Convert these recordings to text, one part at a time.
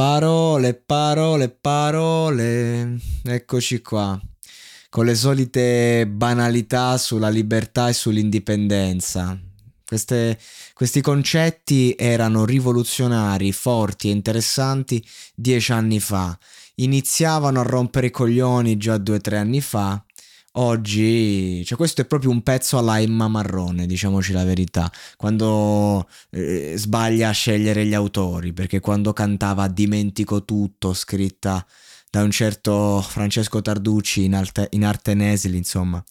Parole, parole, parole. Eccoci qua. Con le solite banalità sulla libertà e sull'indipendenza. Queste, questi concetti erano rivoluzionari, forti e interessanti dieci anni fa. Iniziavano a rompere i coglioni già due o tre anni fa oggi, cioè questo è proprio un pezzo alla Emma Marrone, diciamoci la verità, quando eh, sbaglia a scegliere gli autori, perché quando cantava Dimentico tutto, scritta da un certo Francesco Tarducci in, arte, in arte Nesili, insomma,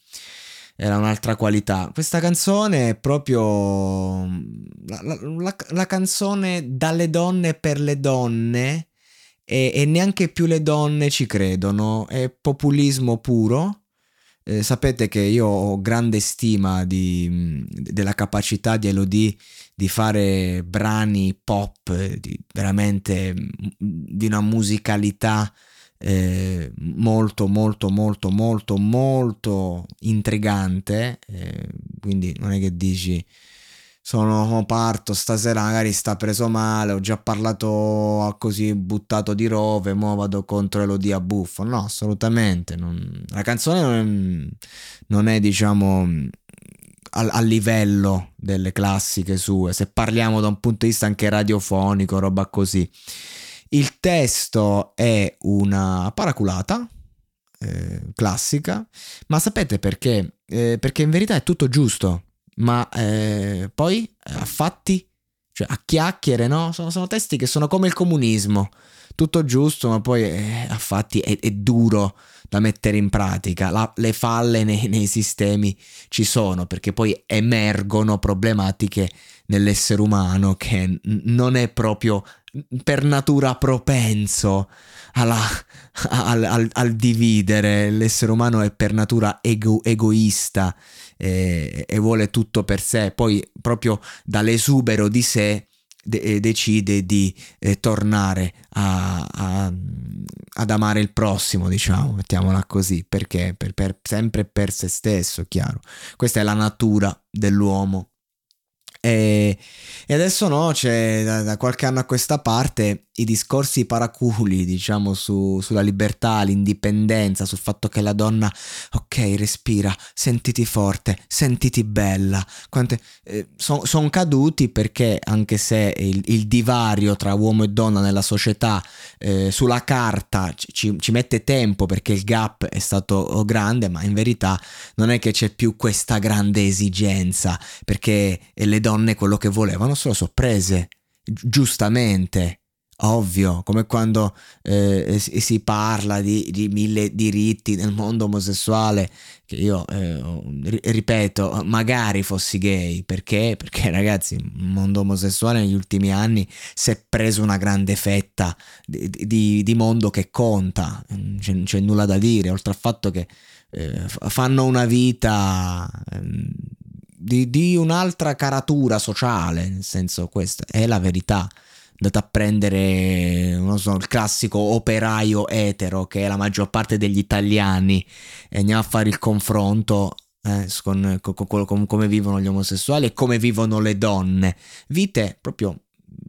era un'altra qualità. Questa canzone è proprio la, la, la, la canzone dalle donne per le donne e neanche più le donne ci credono, è populismo puro eh, sapete che io ho grande stima di, della capacità di Elodie di fare brani pop di, veramente di una musicalità eh, molto molto molto molto molto intrigante eh, quindi non è che dici sono parto stasera magari sta preso male ho già parlato così buttato di rove mo vado contro Elodia Buffo. No assolutamente non, la canzone non è, non è diciamo a, a, livello delle classiche sue. Se parliamo da un punto di vista anche radiofonico roba così. Il testo è una paraculata eh, classica ma sapete perché? Eh, perché in verità è tutto giusto ma eh, poi eh, a fatti, cioè a chiacchiere, no? Sono, sono, testi che sono come il comunismo, tutto giusto, ma poi eh, a fatti è, è, duro da mettere in pratica. La, le falle nei, nei, sistemi ci sono perché poi emergono problematiche nell'essere umano che non è proprio per natura propenso alla, al, al, al, dividere. L'essere umano è per natura ego, egoista e, e, vuole tutto per sé. Poi, proprio dall'esubero di sé, de- eh, decide di eh, tornare a, a, ad amare il prossimo, diciamo, mettiamola così, perché per, per, sempre per se stesso, chiaro. Questa è la natura dell'uomo e, e, adesso no, c'è da, da, qualche anno a questa parte i discorsi paraculi, diciamo, su, sulla libertà, l'indipendenza, sul fatto che la donna, ok, respira, sentiti forte, sentiti bella. Eh, Sono son caduti perché anche se il, il, divario tra uomo e donna nella società eh, sulla carta ci, ci mette tempo perché il gap è stato grande, ma in verità non è che c'è più questa grande esigenza perché le donne donne quello che volevano se lo so prese, giustamente, ovvio, come quando eh, si parla di, di, mille diritti nel mondo omosessuale, che io eh, ripeto, magari fossi gay, perché? Perché ragazzi, il mondo omosessuale negli ultimi anni si è preso una grande fetta di, di, di mondo che conta, c'è, c'è, nulla da dire, oltre al fatto che eh, fanno una vita ehm, di, di un'altra caratura sociale, nel senso questa è la verità. andate a prendere non so, il classico operaio etero che è la maggior parte degli italiani e andiamo a fare il confronto eh, con, con, con, con come vivono gli omosessuali e come vivono le donne. Vite proprio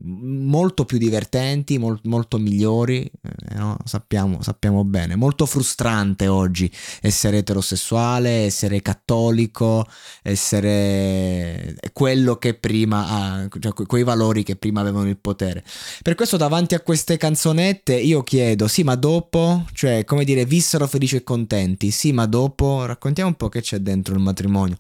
molto più divertenti, mol- molto migliori, eh, no? sappiamo, sappiamo, bene. Molto frustrante oggi essere eterosessuale, essere cattolico, essere quello che prima ha, cioè quei valori che prima avevano il potere. Per questo davanti a queste canzonette io chiedo, sì ma dopo, cioè come dire, vissero felici e contenti, sì ma dopo raccontiamo un po' che c'è dentro il matrimonio.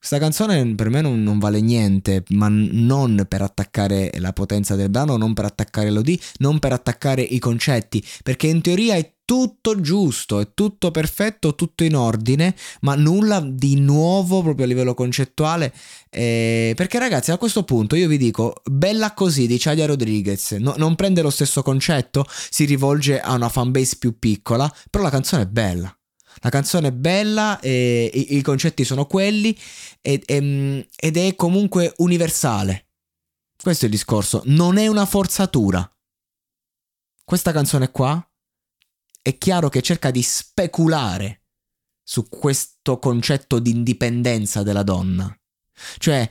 Questa canzone per me non, non, vale niente, ma non per attaccare la potenza del brano, non per attaccare l'OD, non per attaccare i concetti, perché in teoria è tutto giusto, è tutto perfetto, tutto in ordine, ma nulla di nuovo proprio a livello concettuale. Eh, perché ragazzi, a questo punto io vi dico, bella così di Chadia Rodriguez, no, non prende lo stesso concetto, si rivolge a una fanbase più piccola, però la canzone è bella. La canzone è bella, e, i, i, concetti sono quelli e, ed è comunque universale. Questo è il discorso, non è una forzatura. Questa canzone qua è chiaro che cerca di speculare su questo concetto di indipendenza della donna. Cioè,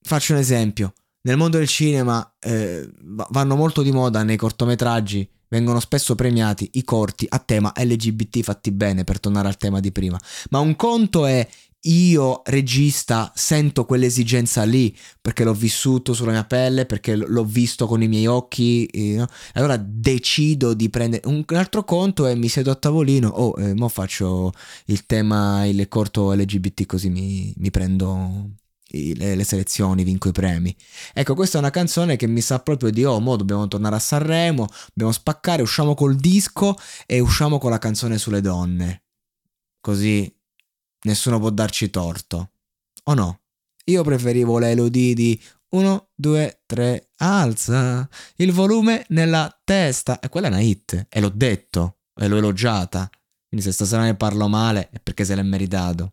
faccio un esempio, nel mondo del cinema eh, vanno molto di moda nei cortometraggi vengono spesso premiati i corti a tema LGBT fatti bene, per tornare al tema di prima. Ma un conto è io regista sento quell'esigenza lì perché l'ho vissuto sulla mia pelle, perché l'ho visto con i miei occhi, eh, no? allora decido di prendere un altro conto è mi siedo a tavolino, oh, eh, mo faccio il tema, il corto LGBT così mi, mi prendo le, le, selezioni, vinco i premi. Ecco, questa è una canzone che mi sa proprio di oh, mo dobbiamo tornare a Sanremo, dobbiamo spaccare, usciamo col disco e usciamo con la canzone sulle donne. Così nessuno può darci torto. O no? Io preferivo l'Elodie di 1, 2, 3, alza il volume nella testa. E quella è una hit, e l'ho detto, e l'ho elogiata. Quindi se stasera ne parlo male è perché se l'è meritato.